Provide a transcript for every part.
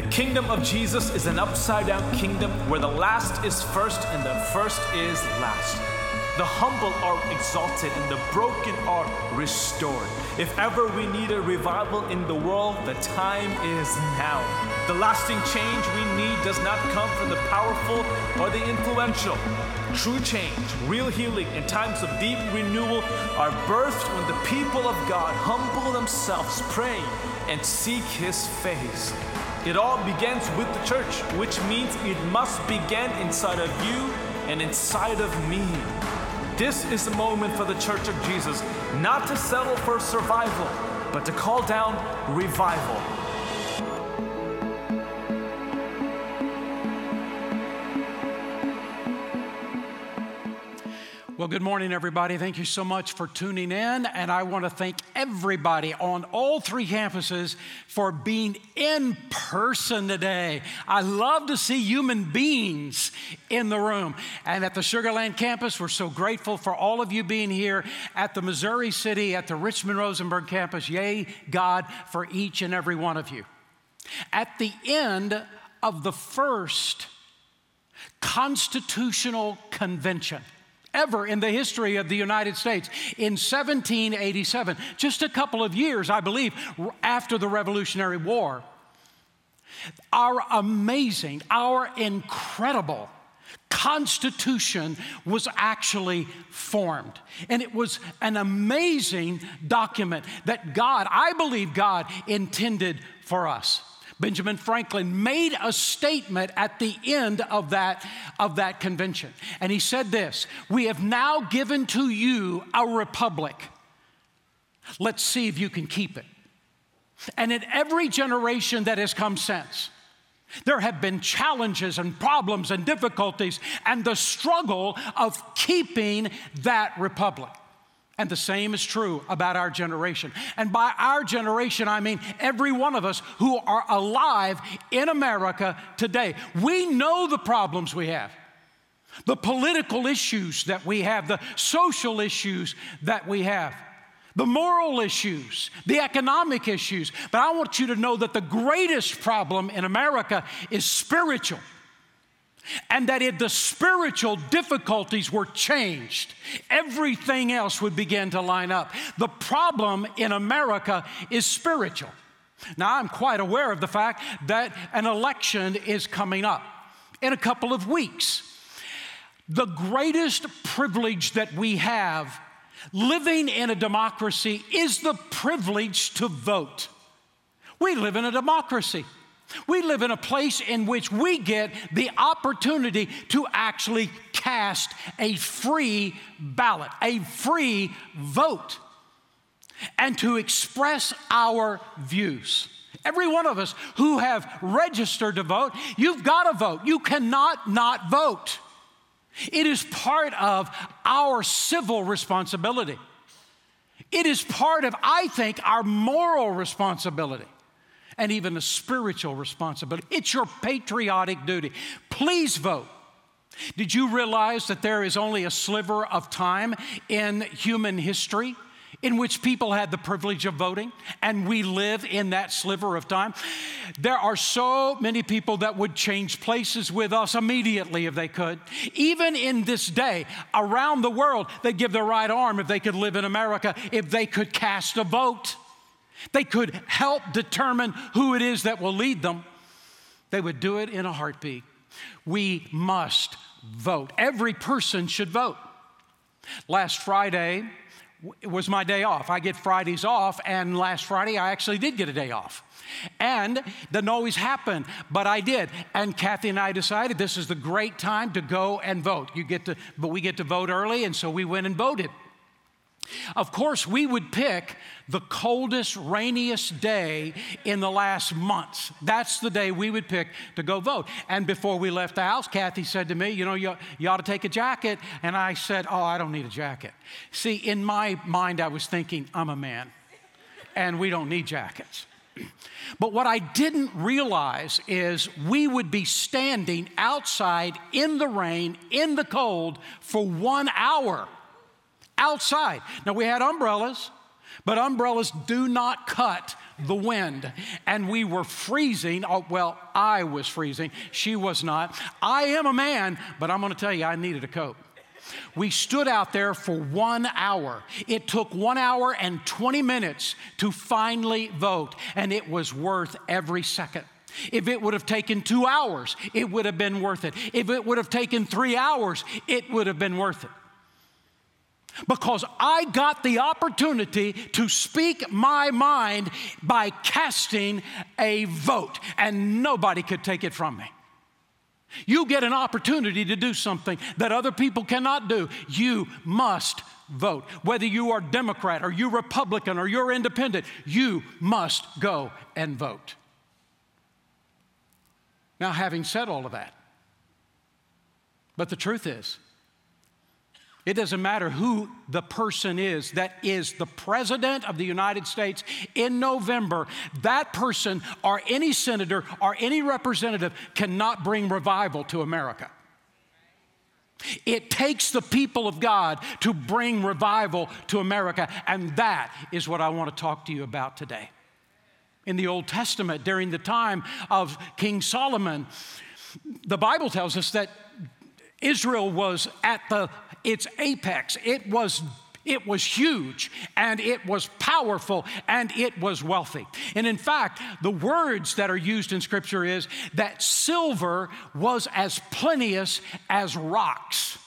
The kingdom of Jesus is an upside down kingdom where the last is first and the first is last. The humble are exalted and the broken are restored. If ever we need a revival in the world, the time is now. The lasting change we need does not come from the powerful or the influential. True change, real healing, in times of deep renewal are birthed when the people of God humble themselves, pray, and seek His face. It all begins with the church, which means it must begin inside of you and inside of me. This is the moment for the Church of Jesus not to settle for survival, but to call down revival. Well, good morning, everybody. Thank you so much for tuning in. And I want to thank everybody on all three campuses for being in person today. I love to see human beings in the room. And at the Sugarland campus, we're so grateful for all of you being here. At the Missouri City, at the Richmond Rosenberg campus, yay, God, for each and every one of you. At the end of the first Constitutional Convention, ever in the history of the United States in 1787, just a couple of years, I believe, after the Revolutionary War. Our amazing, our incredible Constitution was actually formed. And it was an amazing document that God, I believe God, intended for us. Benjamin Franklin made a statement at the end of that, of that convention. And he said this We have now given to you a republic. Let's see if you can keep it. And in every generation that has come since, there have been challenges and problems and difficulties and the struggle of keeping that republic. And the same is true about our generation. And by our generation, I mean every one of us who are alive in America today. We know the problems we have, the political issues that we have, the social issues that we have. The moral issues, the economic issues. But I want you to know that the greatest problem in America is spiritual and that if the spiritual difficulties were changed, everything else would begin to line up. The problem in America is spiritual. Now, I'm quite aware of the fact that an election is coming up in a couple of weeks. The greatest privilege that we have living in a democracy is the privilege to vote. We live in a democracy. We live in a place in which we get the opportunity to actually cast a free ballot, a free vote, and to express our views. Every one of us who have registered to vote, you've got to vote. You cannot not vote. It is part of our civil responsibility. It is part of, I think, our moral responsibility and even a spiritual responsibility. It's your patriotic duty. Please vote. Did you realize that there is only a sliver of time in human history? in which people had the privilege of voting, and we live in that sliver of time. There are so many people that would change places with us immediately if they could. Even in this day, around the world, they'd give their right arm if they could live in America, if they could cast a vote. They could help determine who it is that will lead them. They would do it in a heartbeat. We must vote. Every person should vote. Last Friday was my day off. I get Fridays off, and last Friday I actually did get a day off. And doesn't always happen, but I did. And Kathy and I decided this is the great time to go and vote. You get to, but we get to vote early, and so we went and voted. Of course, we would pick the coldest, rainiest day in the last months. That's the day we would pick to go vote. And before we left the house, Kathy said to me, You know, you, you ought to take a jacket. And I said, Oh, I don't need a jacket. See, in my mind, I was thinking, I'm a man, and we don't need jackets. But what I didn't realize is we would be standing outside in the rain, in the cold, for one hour outside. Now, we had umbrellas, But umbrellas do not cut the wind. And we were freezing. Oh, well, I was freezing. She was not. I am a man, but I'm going to tell you, I needed a coat. We stood out there for one hour. It took one hour and 20 minutes to finally vote, and it was worth every second. If it would have taken two hours, it would have been worth it. If it would have taken three hours, it would have been worth it. Because I got the opportunity to speak my mind by casting a vote, and nobody could take it from me. You get an opportunity to do something that other people cannot do. You must vote. Whether you are Democrat or you're Republican or you're independent, you must go and vote. Now, having said all of that, but the truth is, it doesn't matter who the person is that is the president of the United States in November. That person or any senator or any representative cannot bring revival to America. It takes the people of God to bring revival to America, and that is what I want to talk to you about today. In the Old Testament, during the time of King Solomon, the Bible tells us that Israel was at the its apex. It was it was huge and it was powerful and it was wealthy. And in fact, the words that are used in scripture is that silver was as plenteous as rocks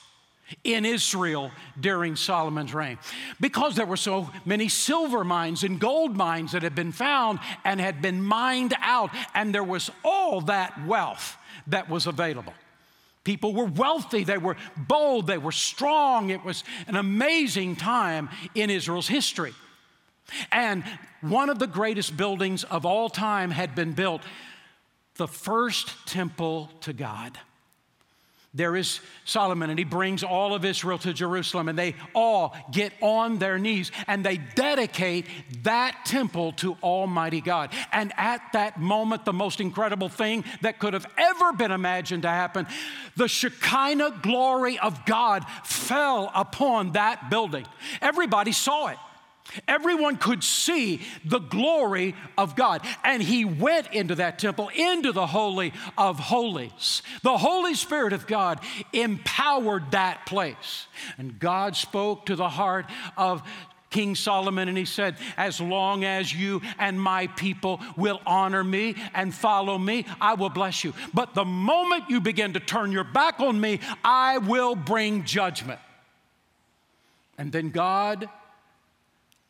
in Israel during Solomon's reign because there were so many silver mines and gold mines that had been found and had been mined out, and there was all that wealth that was available. People were wealthy, they were bold, they were strong. It was an amazing time in Israel's history. And one of the greatest buildings of all time had been built the first temple to God there is Solomon, and he brings all of Israel to Jerusalem, and they all get on their knees and they dedicate that temple to Almighty God. And at that moment, the most incredible thing that could have ever been imagined to happen, the Shekinah glory of God fell upon that building. Everybody saw it. Everyone could see the glory of God. And he went into that temple, into the Holy of Holies. The Holy Spirit of God empowered that place. And God spoke to the heart of King Solomon, and he said, As long as you and my people will honor me and follow me, I will bless you. But the moment you begin to turn your back on me, I will bring judgment. And then God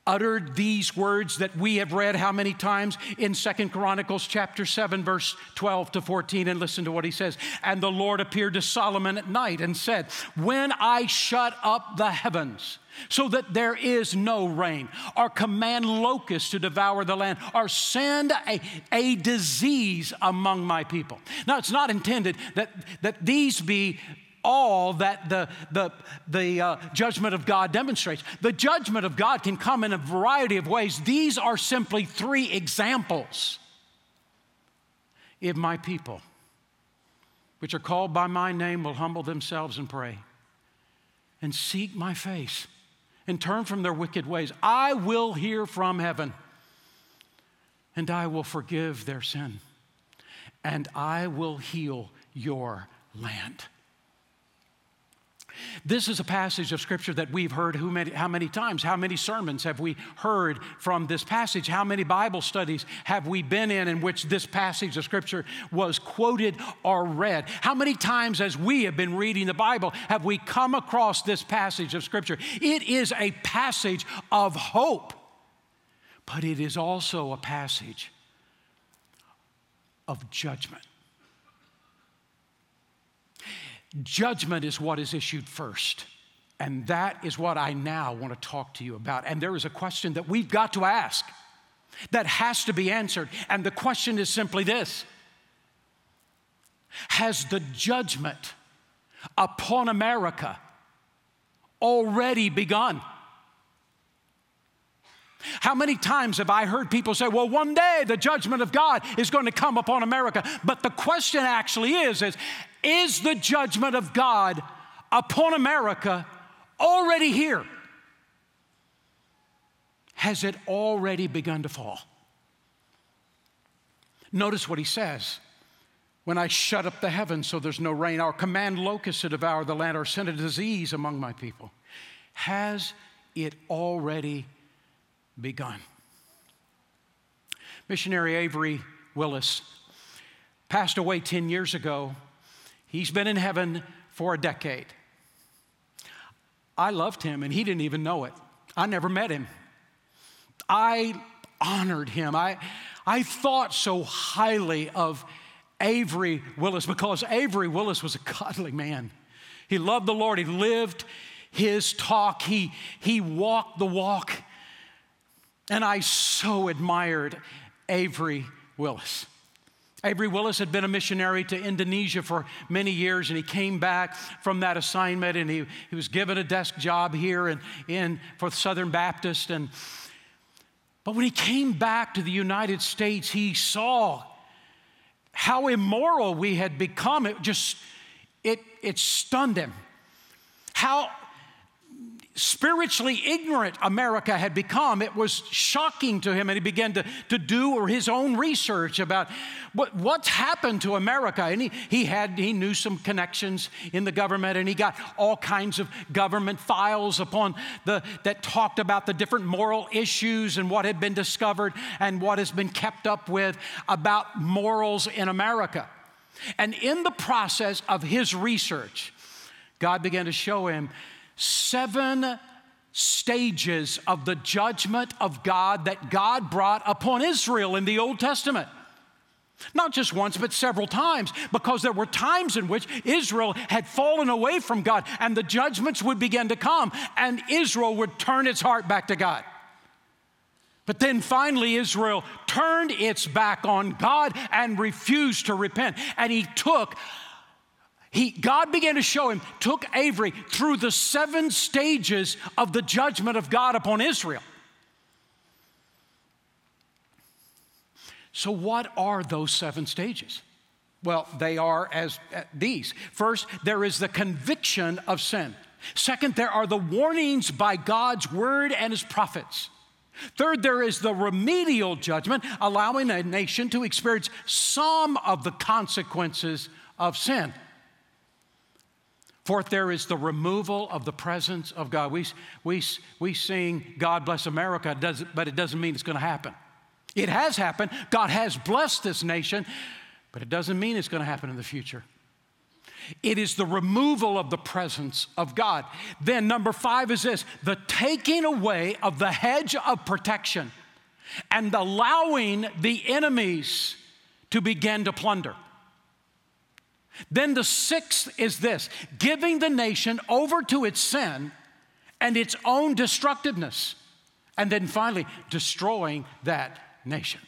uttered these words that we have read how many times in Second Chronicles chapter 7 verse 12 to 14 and listen to what he says and the Lord appeared to Solomon at night and said when I shut up the heavens so that there is no rain, or command locusts to devour the land, or send a, a disease among my people. Now, it's not intended that, that these be all that the, the, the uh, judgment of God demonstrates. The judgment of God can come in a variety of ways. These are simply three examples. If my people, which are called by my name, will humble themselves and pray and seek my face and turn from their wicked ways, I will hear from heaven and I will forgive their sin and I will heal your land. This is a passage of scripture that we've heard many, how many times? How many sermons have we heard from this passage? How many Bible studies have we been in in which this passage of scripture was quoted or read? How many times, as we have been reading the Bible, have we come across this passage of scripture? It is a passage of hope, but it is also a passage of judgment. Judgment is what is issued first. And that is what I now want to talk to you about. And there is a question that we've got to ask that has to be answered. And the question is simply this Has the judgment upon America already begun? How many times have I heard people say, well, one day the judgment of God is going to come upon America? But the question actually is, is is the judgment of God upon America already here? has it already begun to fall? Notice what he says. When I shut up the heavens so there's no rain, or command locusts to devour the land, or send a disease among my people. Has it already begun? Missionary Avery Willis passed away 10 years ago. He's been in heaven for a decade. I loved him and he didn't even know it. I never met him. I honored him. I, I thought so highly of Avery Willis because Avery Willis was a godly man. He loved the Lord. He lived his talk. He, he walked the walk. And I so admired Avery Willis. Avery Willis had been a missionary to Indonesia for many years, and he came back from that assignment, and he, he was given a desk job here in, in, for Southern Baptist. And, but when he came back to the United States, he saw how immoral we had become. It just, it, it stunned him. How spiritually ignorant America had become, it was shocking to him, and he began to, to do his own research about what, what's happened to America. And he, he had he knew some connections in the government, and he got all kinds of government files upon the that talked about the different moral issues and what had been discovered and what has been kept up with about morals in America. And in the process of his research, God began to show him seven stages of the judgment of God that God brought upon Israel in the Old Testament. Not just once, but several times, because there were times in which Israel had fallen away from God and the judgments would begin to come and Israel would turn its heart back to God. But then finally, Israel turned its back on God and refused to repent. And he took he, God began to show him, took Avery through the seven stages of the judgment of God upon Israel. So, what are those seven stages? Well, they are as uh, these. First, there is the conviction of sin. Second, there are the warnings by God's word and his prophets. Third, there is the remedial judgment, allowing a nation to experience some of the consequences of sin. Fourth, there is the removal of the presence of God. We, we, we sing, God bless America, but it doesn't mean it's going to happen. It has happened. God has blessed this nation, but it doesn't mean it's going to happen in the future. It is the removal of the presence of God. Then, number five is this the taking away of the hedge of protection and allowing the enemies to begin to plunder. Then the sixth is this giving the nation over to its sin and its own destructiveness. And then finally, destroying that nation.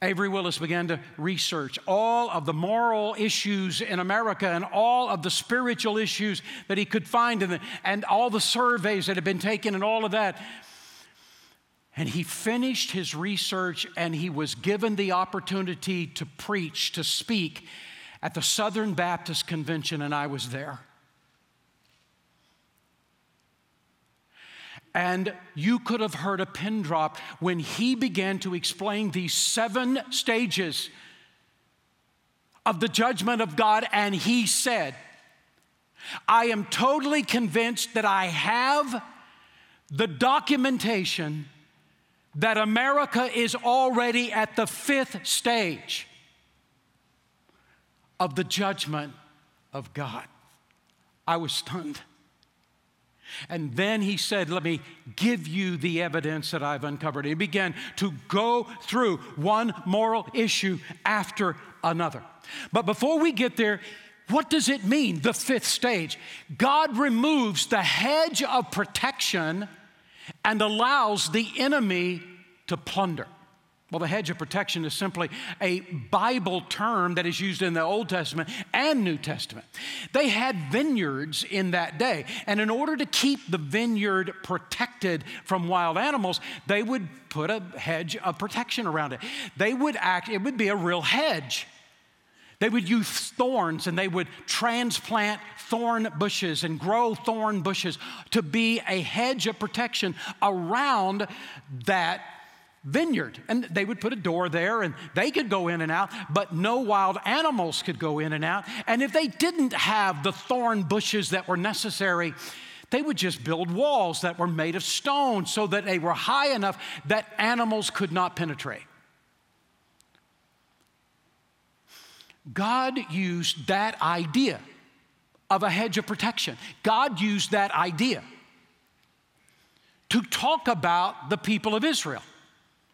Avery Willis began to research all of the moral issues in America and all of the spiritual issues that he could find the, and all the surveys that had been taken and all of that. And he finished his research and he was given the opportunity to preach, to speak at the Southern Baptist Convention, and I was there. And you could have heard a pin drop when he began to explain these seven stages of the judgment of God. And he said, I am totally convinced that I have the documentation that America is already at the fifth stage of the judgment of God. I was stunned. And then he said, Let me give you the evidence that I've uncovered. He began to go through one moral issue after another. But before we get there, what does it mean, the fifth stage? God removes the hedge of protection and allows the enemy to plunder. Well, the hedge of protection is simply a Bible term that is used in the Old Testament and New Testament. They had vineyards in that day, and in order to keep the vineyard protected from wild animals, they would put a hedge of protection around it. They would act, it would be a real hedge They would use thorns and they would transplant thorn bushes and grow thorn bushes to be a hedge of protection around that vineyard. And they would put a door there and they could go in and out, but no wild animals could go in and out. And if they didn't have the thorn bushes that were necessary, they would just build walls that were made of stone so that they were high enough that animals could not penetrate. God used that idea of a hedge of protection. God used that idea to talk about the people of Israel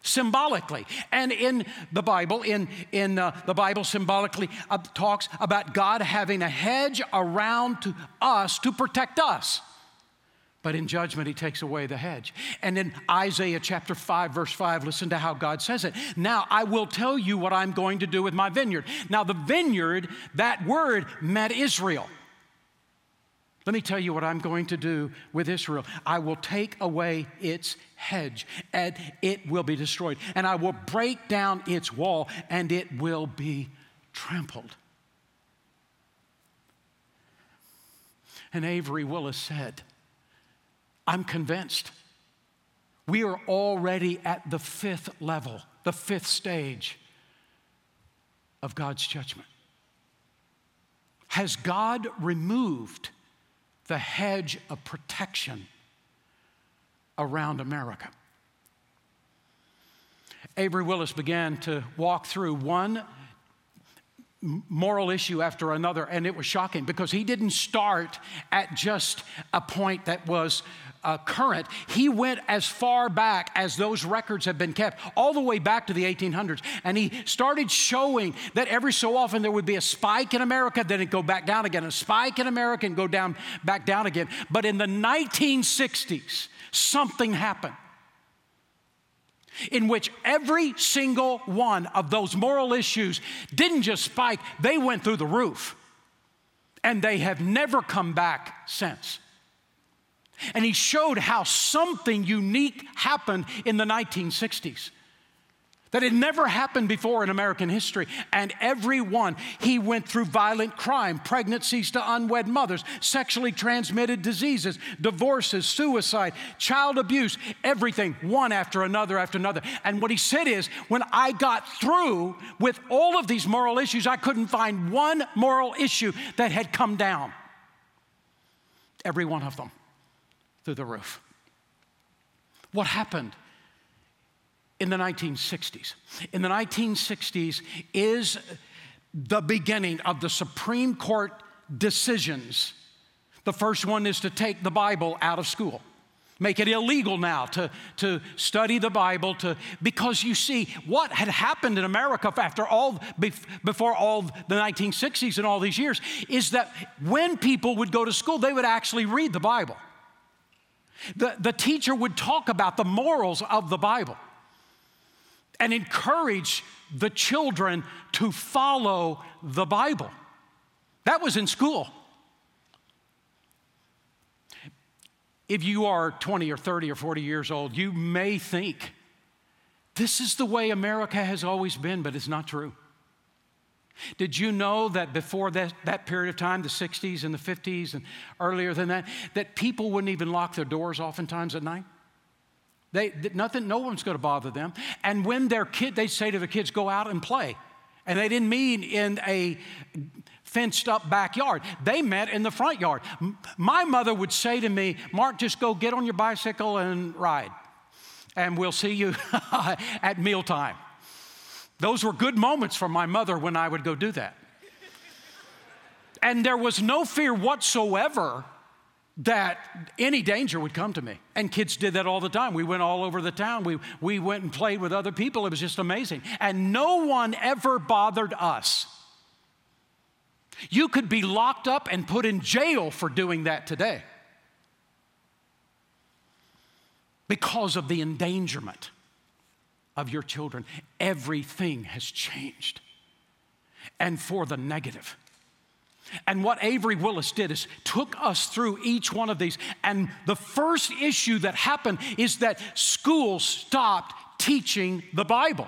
symbolically. And in the Bible, in, in uh, the Bible symbolically uh, talks about God having a hedge around to us to protect us. But in judgment, he takes away the hedge. And in Isaiah chapter 5, verse 5, listen to how God says it. Now I will tell you what I'm going to do with my vineyard. Now, the vineyard, that word meant Israel. Let me tell you what I'm going to do with Israel. I will take away its hedge, and it will be destroyed. And I will break down its wall, and it will be trampled. And Avery Willis said, I'm convinced we are already at the fifth level, the fifth stage of God's judgment. Has God removed the hedge of protection around America? Avery Willis began to walk through one moral issue after another, and it was shocking because he didn't start at just a point that was uh, current, he went as far back as those records have been kept, all the way back to the 1800s. And he started showing that every so often there would be a spike in America, then it'd go back down again, a spike in America and go down, back down again. But in the 1960s, something happened in which every single one of those moral issues didn't just spike, they went through the roof. And they have never come back since. And he showed how something unique happened in the 1960s that had never happened before in American history. And every one, he went through violent crime, pregnancies to unwed mothers, sexually transmitted diseases, divorces, suicide, child abuse, everything, one after another after another. And what he said is, when I got through with all of these moral issues, I couldn't find one moral issue that had come down. Every one of them through the roof. What happened in the 1960s? In the 1960s is the beginning of the Supreme Court decisions. The first one is to take the Bible out of school. Make it illegal now to, to study the Bible, to, because you see, what had happened in America after all, before all the 1960s and all these years, is that when people would go to school, they would actually read the Bible. The, the teacher would talk about the morals of the Bible and encourage the children to follow the Bible. That was in school. If you are 20 or 30 or 40 years old, you may think this is the way America has always been, but it's not true. Did you know that before that, that period of time, the 60s and the 50s and earlier than that, that people wouldn't even lock their doors oftentimes at night? They, nothing, no one's going to bother them. And when their kid, they'd say to the kids, go out and play. And they didn't mean in a fenced up backyard. They met in the front yard. My mother would say to me, Mark, just go get on your bicycle and ride. And we'll see you at mealtime. Those were good moments for my mother when I would go do that. And there was no fear whatsoever that any danger would come to me. And kids did that all the time. We went all over the town. We, we went and played with other people. It was just amazing. And no one ever bothered us. You could be locked up and put in jail for doing that today because of the endangerment of your children. Everything has changed, and for the negative. And what Avery Willis did is took us through each one of these. And the first issue that happened is that schools stopped teaching the Bible.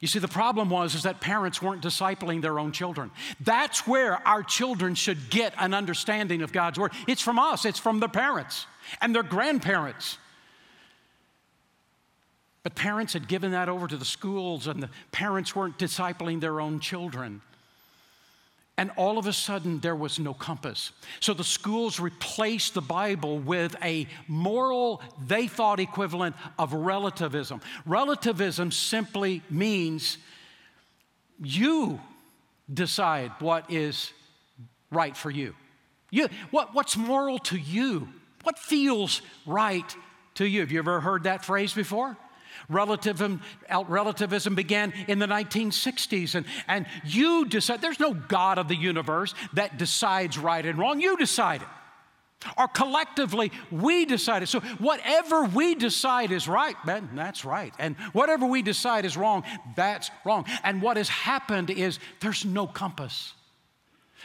You see, the problem was is that parents weren't discipling their own children. That's where our children should get an understanding of God's word. It's from us, it's from their parents and their grandparents. But parents had given that over to the schools, and the parents weren't discipling their own children. And all of a sudden, there was no compass. So the schools replaced the Bible with a moral, they thought, equivalent of relativism. Relativism simply means you decide what is right for you. you what, what's moral to you? What feels right to you? Have you ever heard that phrase before? Relativism, relativism began in the 1960s, and, and you decide, there's no God of the universe that decides right and wrong. You decide it. Or collectively, we decide it. So, whatever we decide is right, man, that's right. And whatever we decide is wrong, that's wrong. And what has happened is there's no compass.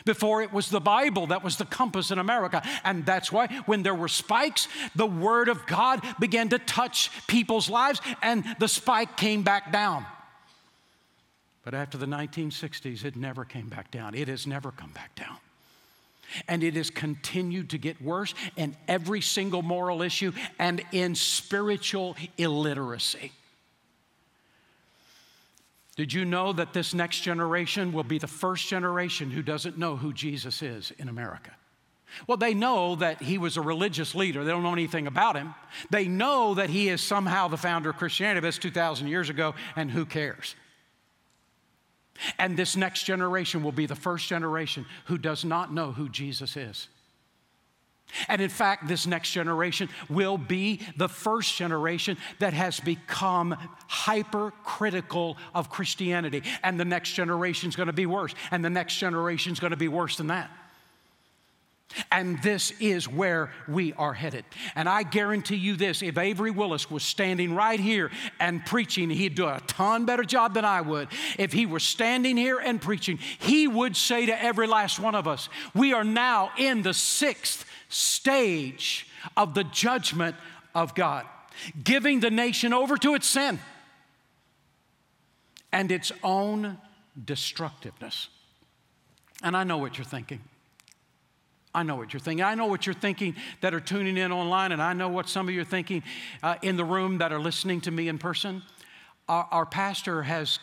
Before it was the Bible that was the compass in America. And that's why when there were spikes, the Word of God began to touch people's lives and the spike came back down. But after the 1960s, it never came back down. It has never come back down. And it has continued to get worse in every single moral issue and in spiritual illiteracy. Did you know that this next generation will be the first generation who doesn't know who Jesus is in America? Well, they know that he was a religious leader. They don't know anything about him. They know that he is somehow the founder of Christianity. That's 2,000 years ago, and who cares? And this next generation will be the first generation who does not know who Jesus is. And in fact, this next generation will be the first generation that has become hypercritical of Christianity. And the next generation is going to be worse. And the next generation is going to be worse than that. And this is where we are headed. And I guarantee you this if Avery Willis was standing right here and preaching, he'd do a ton better job than I would. If he were standing here and preaching, he would say to every last one of us, We are now in the sixth stage of the judgment of God, giving the nation over to its sin and its own destructiveness. And I know what you're thinking. I know what you're thinking. I know what you're thinking that are tuning in online, and I know what some of you are thinking uh, in the room that are listening to me in person. Our, our pastor has,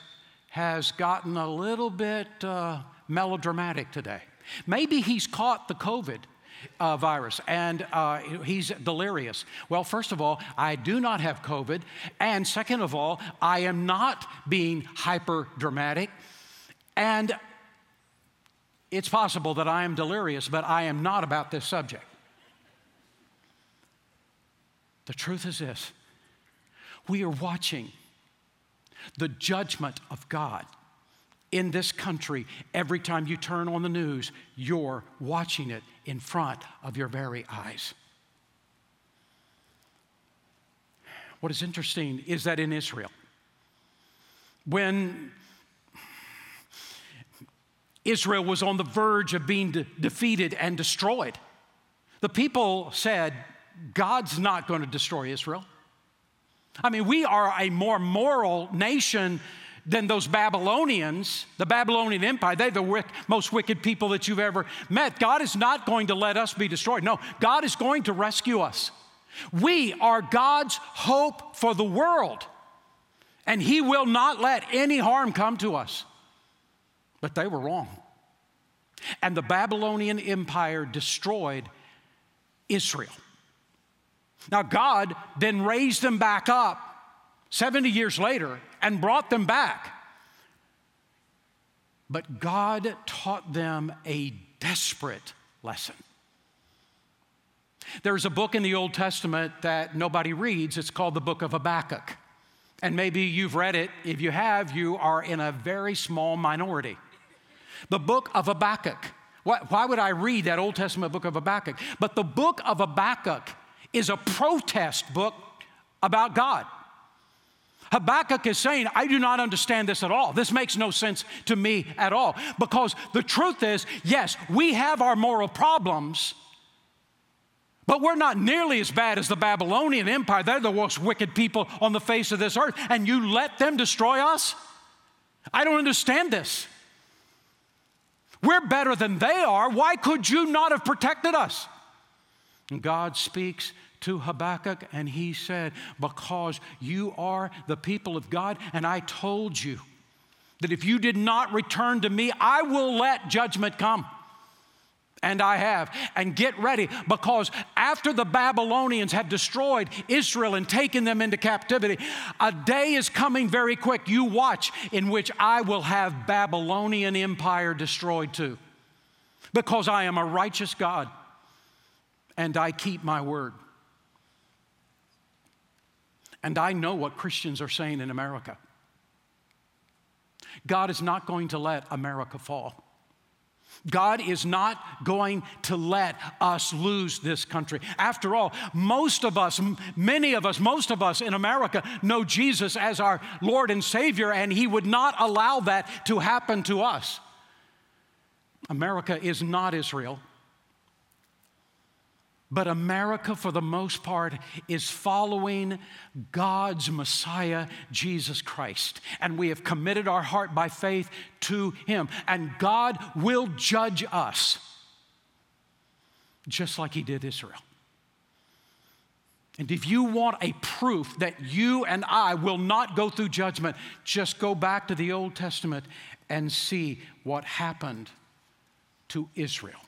has gotten a little bit uh, melodramatic today. Maybe he's caught the COVID uh, virus and uh, he's delirious. Well, first of all, I do not have COVID. And second of all, I am not being hyper dramatic. And it's possible that I am delirious, but I am not about this subject. The truth is this we are watching the judgment of God in this country, every time you turn on the news, you're watching it in front of your very eyes. What is interesting is that in Israel, when Israel was on the verge of being de- defeated and destroyed, the people said, God's not going to destroy Israel. I mean, we are a more moral nation than those Babylonians, the Babylonian Empire. They're the wick, most wicked people that you've ever met. God is not going to let us be destroyed. No, God is going to rescue us. We are God's hope for the world, and He will not let any harm come to us. But they were wrong. And the Babylonian Empire destroyed Israel. Now, God then raised them back up 70 years later and brought them back. But God taught them a desperate lesson. There's a book in the Old Testament that nobody reads. It's called the book of Habakkuk. And maybe you've read it. If you have, you are in a very small minority. The book of Habakkuk. Why, would I read that Old Testament book of Habakkuk? But the book of Habakkuk is a protest book about God. Habakkuk is saying, I do not understand this at all. This makes no sense to me at all. Because the truth is, yes, we have our moral problems, but we're not nearly as bad as the Babylonian Empire. They're the most wicked people on the face of this earth, and you let them destroy us? I don't understand this. We're better than they are. Why could you not have protected us? And God speaks to Habakkuk and he said, Because you are the people of God, and I told you that if you did not return to me, I will let judgment come. And I have. And get ready because after the Babylonians have destroyed Israel and taken them into captivity, a day is coming very quick. You watch in which I will have Babylonian empire destroyed too. Because I am a righteous God and I keep my word. And I know what Christians are saying in America. God is not going to let America fall. God is not going to let us lose this country. After all, most of us, many of us, most of us in America know Jesus as our Lord and Savior, and He would not allow that to happen to us. America is not Israel. But America, for the most part, is following God's Messiah, Jesus Christ. And we have committed our heart by faith to Him. And God will judge us just like He did Israel. And if you want a proof that you and I will not go through judgment, just go back to the Old Testament and see what happened to Israel.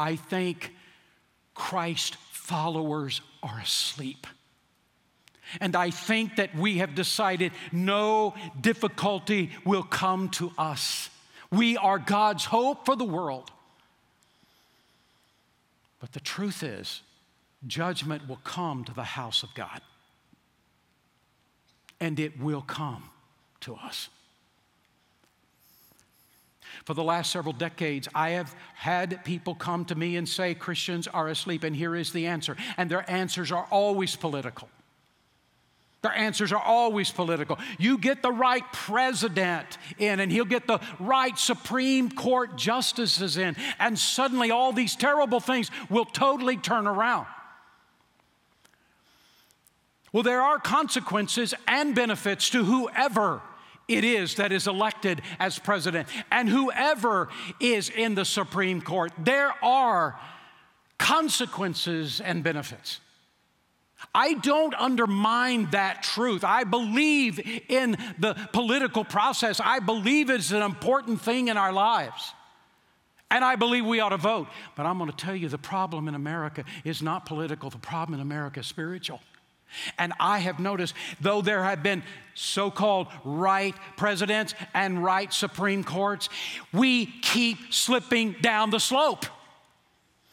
I think Christ followers are asleep. And I think that we have decided no difficulty will come to us. We are God's hope for the world. But the truth is, judgment will come to the house of God. And it will come to us. For the last several decades, I have had people come to me and say Christians are asleep, and here is the answer. And their answers are always political. Their answers are always political. You get the right president in, and he'll get the right Supreme Court justices in, and suddenly all these terrible things will totally turn around. Well, there are consequences and benefits to whoever it is that is elected as president and whoever is in the Supreme Court. There are consequences and benefits. I don't undermine that truth. I believe in the political process. I believe it's an important thing in our lives. And I believe we ought to vote. But I'm going to tell you the problem in America is not political, the problem in America is spiritual. And I have noticed, though there have been so called right presidents and right Supreme Courts, we keep slipping down the slope.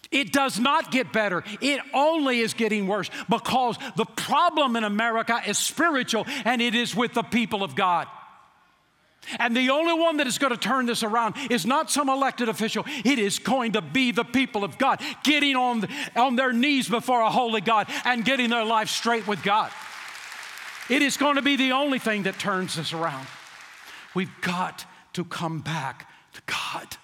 It does not get better. It only is getting worse because the problem in America is spiritual and it is with the people of God. And the only one that is going to turn this around is not some elected official. It is going to be the people of God getting on, on their knees before a holy God and getting their life straight with God. It is going to be the only thing that turns this around. We've got to come back to God.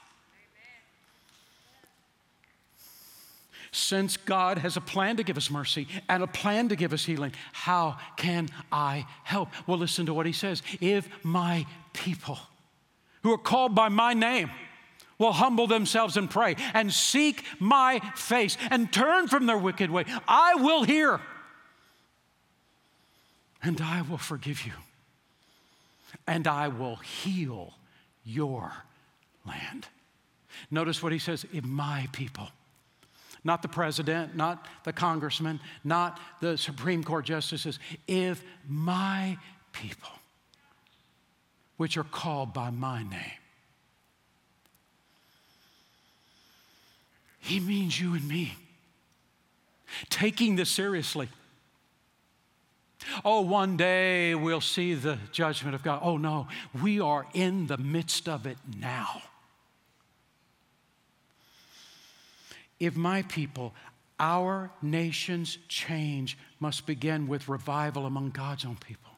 Since God has a plan to give us mercy and a plan to give us healing, how can I help? Well, listen to what he says. If my people who are called by my name will humble themselves and pray and seek my face and turn from their wicked way, I will hear and I will forgive you and I will heal your land. Notice what he says if my people not the president, not the congressman, not the Supreme Court justices. If my people, which are called by my name, he means you and me. Taking this seriously. Oh, one day we'll see the judgment of God. Oh, no, we are in the midst of it now. If my people, our nation's change must begin with revival among God's own people.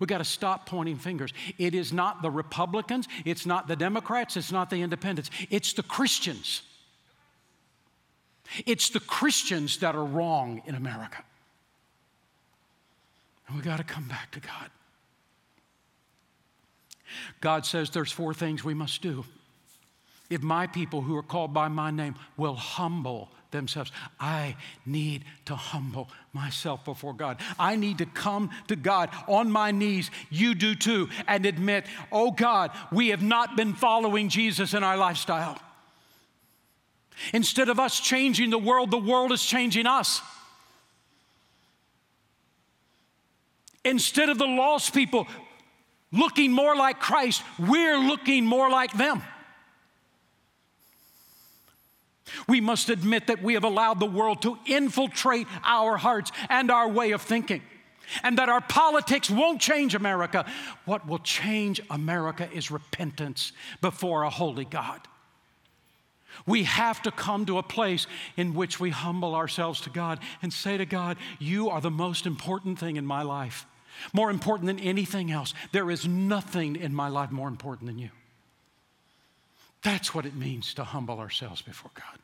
We've got to stop pointing fingers. It is not the Republicans, it's not the Democrats, it's not the independents, it's the Christians. It's the Christians that are wrong in America. And we've got to come back to God. God says there's four things we must do. If my people who are called by my name will humble themselves, I need to humble myself before God. I need to come to God on my knees. You do too, and admit, oh God, we have not been following Jesus in our lifestyle. Instead of us changing the world, the world is changing us. Instead of the lost people looking more like Christ, we're looking more like them. We must admit that we have allowed the world to infiltrate our hearts and our way of thinking, and that our politics won't change America. What will change America is repentance before a holy God. We have to come to a place in which we humble ourselves to God and say to God, You are the most important thing in my life more important than anything else. There is nothing in my life more important than you. That's what it means to humble ourselves before God.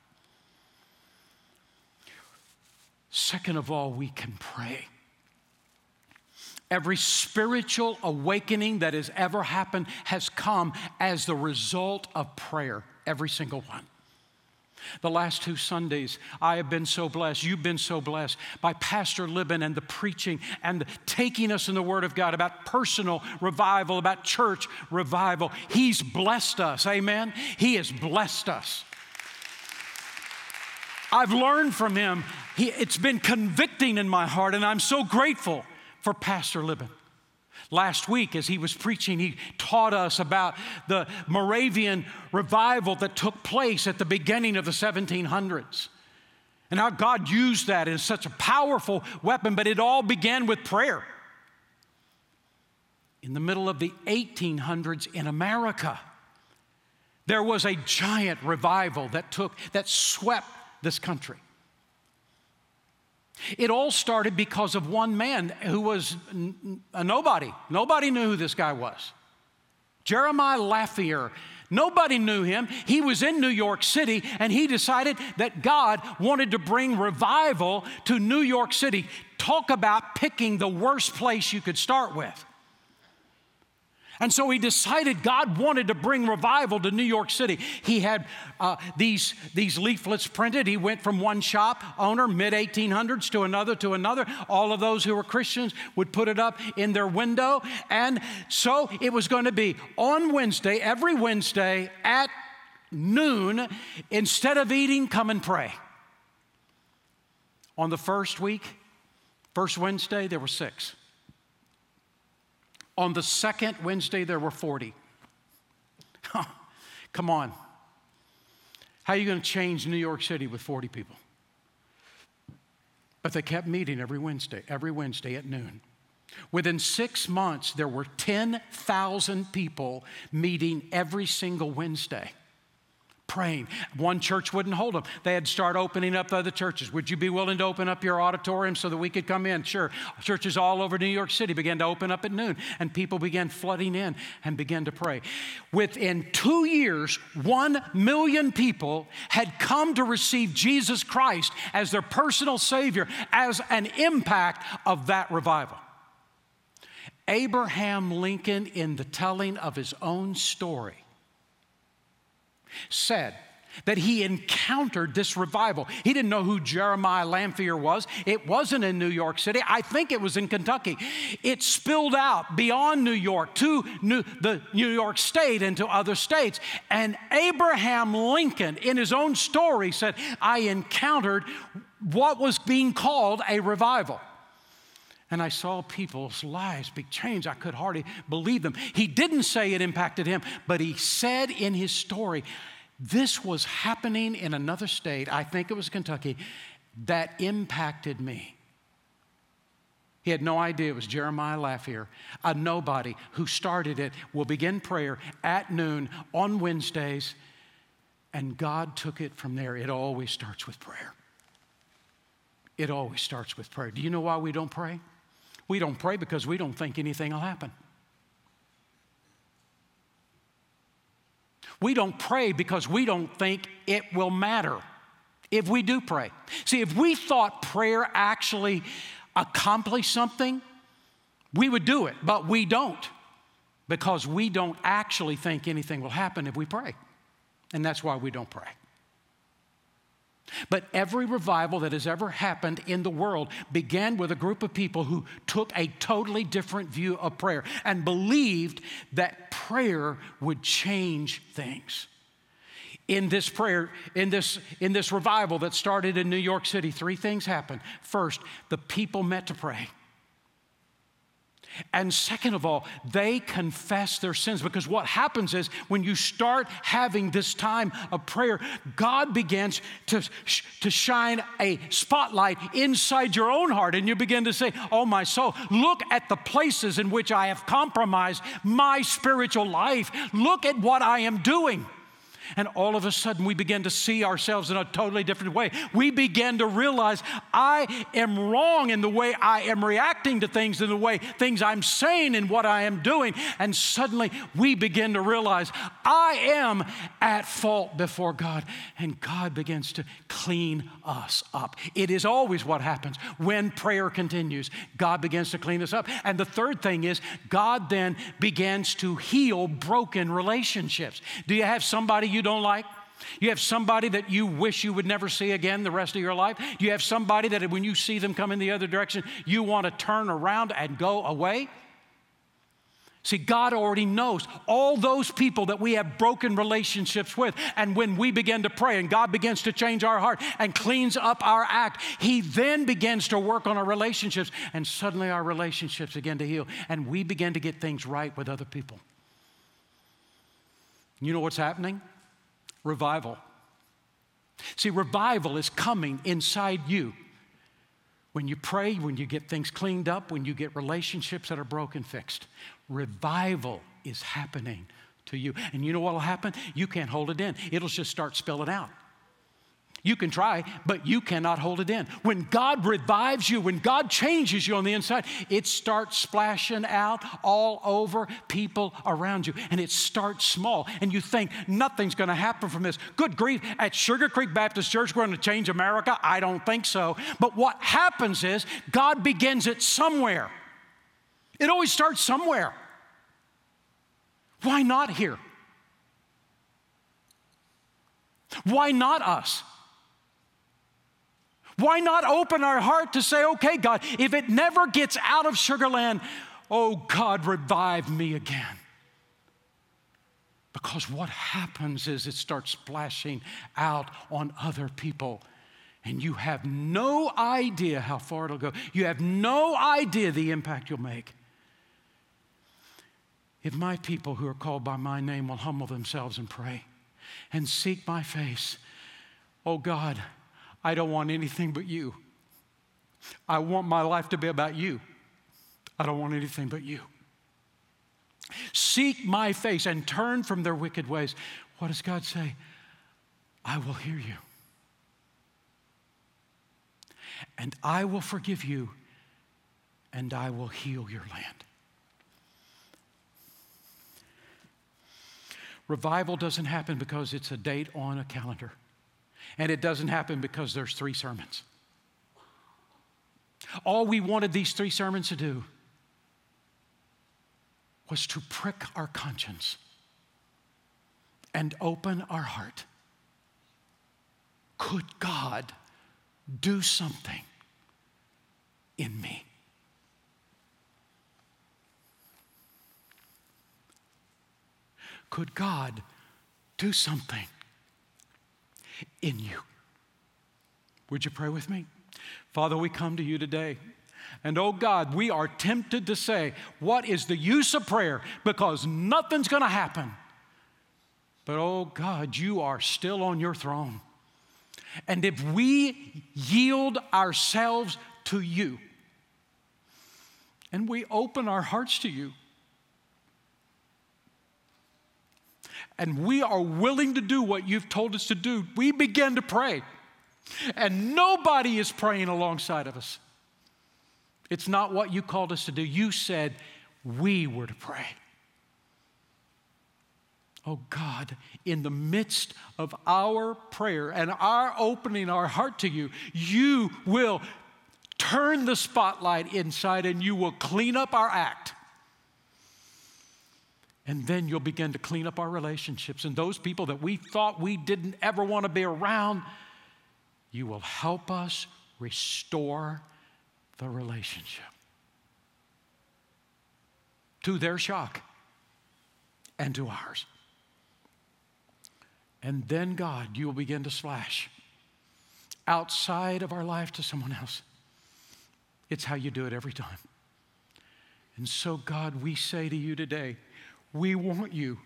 Second of all, we can pray. Every spiritual awakening that has ever happened has come as the result of prayer, every single one. The last two Sundays, I have been so blessed. You've been so blessed by Pastor Libin and the preaching and the taking us in the Word of God about personal revival, about church revival. He's blessed us. Amen. He has blessed us. I've learned from him. He, it's been convicting in my heart, and I'm so grateful for Pastor Libin. Last week, as he was preaching, he taught us about the Moravian revival that took place at the beginning of the 1700s and how God used that as such a powerful weapon, but it all began with prayer. In the middle of the 1800s in America, there was a giant revival that took, that swept this country. It all started because of one man who was a nobody. Nobody knew who this guy was. Jeremiah Lanphier. Nobody knew him. He was in New York City and he decided that God wanted to bring revival to New York City. Talk about picking the worst place you could start with. And so he decided God wanted to bring revival to New York City. He had uh, these, these leaflets printed. He went from one shop owner, mid 1800s, to another, to another. All of those who were Christians would put it up in their window. And so it was going to be on Wednesday, every Wednesday at noon, instead of eating, come and pray. On the first week, first Wednesday, there were six. On the second Wednesday, there were 40. Come on. How are you going to change New York City with 40 people? But they kept meeting every Wednesday, every Wednesday at noon. Within six months, there were 10,000 people meeting every single Wednesday praying. One church wouldn't hold them. They had to start opening up other churches. Would you be willing to open up your auditorium so that we could come in? Sure. Churches all over New York City began to open up at noon, and people began flooding in and began to pray. Within two years, one million people had come to receive Jesus Christ as their personal Savior as an impact of that revival. Abraham Lincoln, in the telling of his own story, said that he encountered this revival. He didn't know who Jeremiah Lanphier was. It wasn't in New York City. I think it was in Kentucky. It spilled out beyond New York to New, the New York State and to other states. And Abraham Lincoln, in his own story, said, I encountered what was being called a revival and I saw people's lives be changed. I could hardly believe them. He didn't say it impacted him, but he said in his story, this was happening in another state, I think it was Kentucky, that impacted me. He had no idea it was Jeremiah Lanphier, a nobody who started it, We'll begin prayer at noon on Wednesdays, and God took it from there. It always starts with prayer. It always starts with prayer. Do you know why we don't pray? We don't pray because we don't think anything will happen. We don't pray because we don't think it will matter if we do pray. See, if we thought prayer actually accomplished something, We would do it, but we don't because we don't actually think anything will happen if we pray. And that's why we don't pray. But every revival that has ever happened in the world began with a group of people who took a totally different view of prayer and believed that prayer would change things. In this prayer, in this, in this revival that started in New York City, three things happened. First, the people met to pray. And second of all, they confess their sins because what happens is when you start having this time of prayer, God begins to, to shine a spotlight inside your own heart. And you begin to say, Oh, my soul, look at the places in which I have compromised my spiritual life. Look at what I am doing. And all of a sudden, we begin to see ourselves in a totally different way. We begin to realize I am wrong in the way I am reacting to things, in the way things I'm saying and what I am doing. And suddenly, we begin to realize I am at fault before God. And God begins to clean us up. It is always what happens when prayer continues. God begins to clean us up. And the third thing is, God then begins to heal broken relationships. Do you have somebody you you don't like? You have somebody that you wish you would never see again the rest of your life? You have somebody that when you see them come in the other direction, you want to turn around and go away? See, God already knows all those people that we have broken relationships with. And when we begin to pray and God begins to change our heart and cleans up our act, He then begins to work on our relationships. And suddenly our relationships begin to heal. And we begin to get things right with other people. You know what's happening? Revival. See, revival is coming inside you. When you pray, when you get things cleaned up, when you get relationships that are broken fixed, revival is happening to you. And you know what will happen? You can't hold it in, it'll just start spilling out. You can try, but you cannot hold it in. When God revives you, when God changes you on the inside, it starts splashing out all over people around you. And it starts small. And you think nothing's going to happen from this. Good grief, at Sugar Creek Baptist Church, we're going to change America? I don't think so. But what happens is God begins it somewhere. It always starts somewhere. Why not here? Why not us? Why not open our heart to say, okay, God, if it never gets out of Sugarland, oh God, revive me again? Because what happens is it starts splashing out on other people. And you have no idea how far it'll go. You have no idea the impact you'll make. If my people who are called by my name will humble themselves and pray and seek my face, oh God, I don't want anything but you. I want my life to be about you. I don't want anything but you. Seek my face and turn from their wicked ways. What does God say? I will hear you. And I will forgive you, and I will heal your land. Revival doesn't happen because it's a date on a calendar. And it doesn't happen because there's three sermons. All we wanted these three sermons to do was to prick our conscience and open our heart. Could God do something in me? Could God do something in you. Would you pray with me? Father, we come to you today. And oh God, we are tempted to say, What is the use of prayer? Because nothing's going to happen. But oh God, you are still on your throne. And if we yield ourselves to you and we open our hearts to you, and we are willing to do what you've told us to do, we begin to pray. And nobody is praying alongside of us. It's not what you called us to do. You said we were to pray. Oh God, in the midst of our prayer and our opening our heart to you, you will turn the spotlight inside and you will clean up our act. And then you'll begin to clean up our relationships. And those people that we thought we didn't ever want to be around, you will help us restore the relationship. To their shock and to ours. And then, God, you will begin to splash outside of our life to someone else. It's how you do it every time. And so, God, we say to you today, we want you.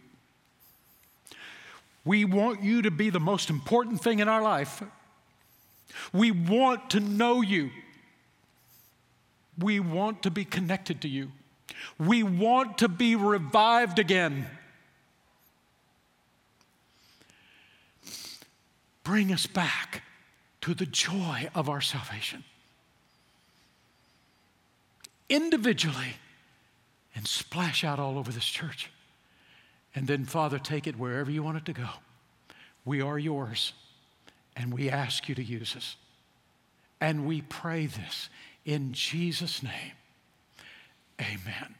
We want you to be the most important thing in our life. We want to know you. We want to be connected to you. We want to be revived again. Bring us back to the joy of our salvation. Individually and splash out all over this church. And then, Father, take it wherever you want it to go. We are yours, and we ask you to use us. And we pray this in Jesus' name. Amen.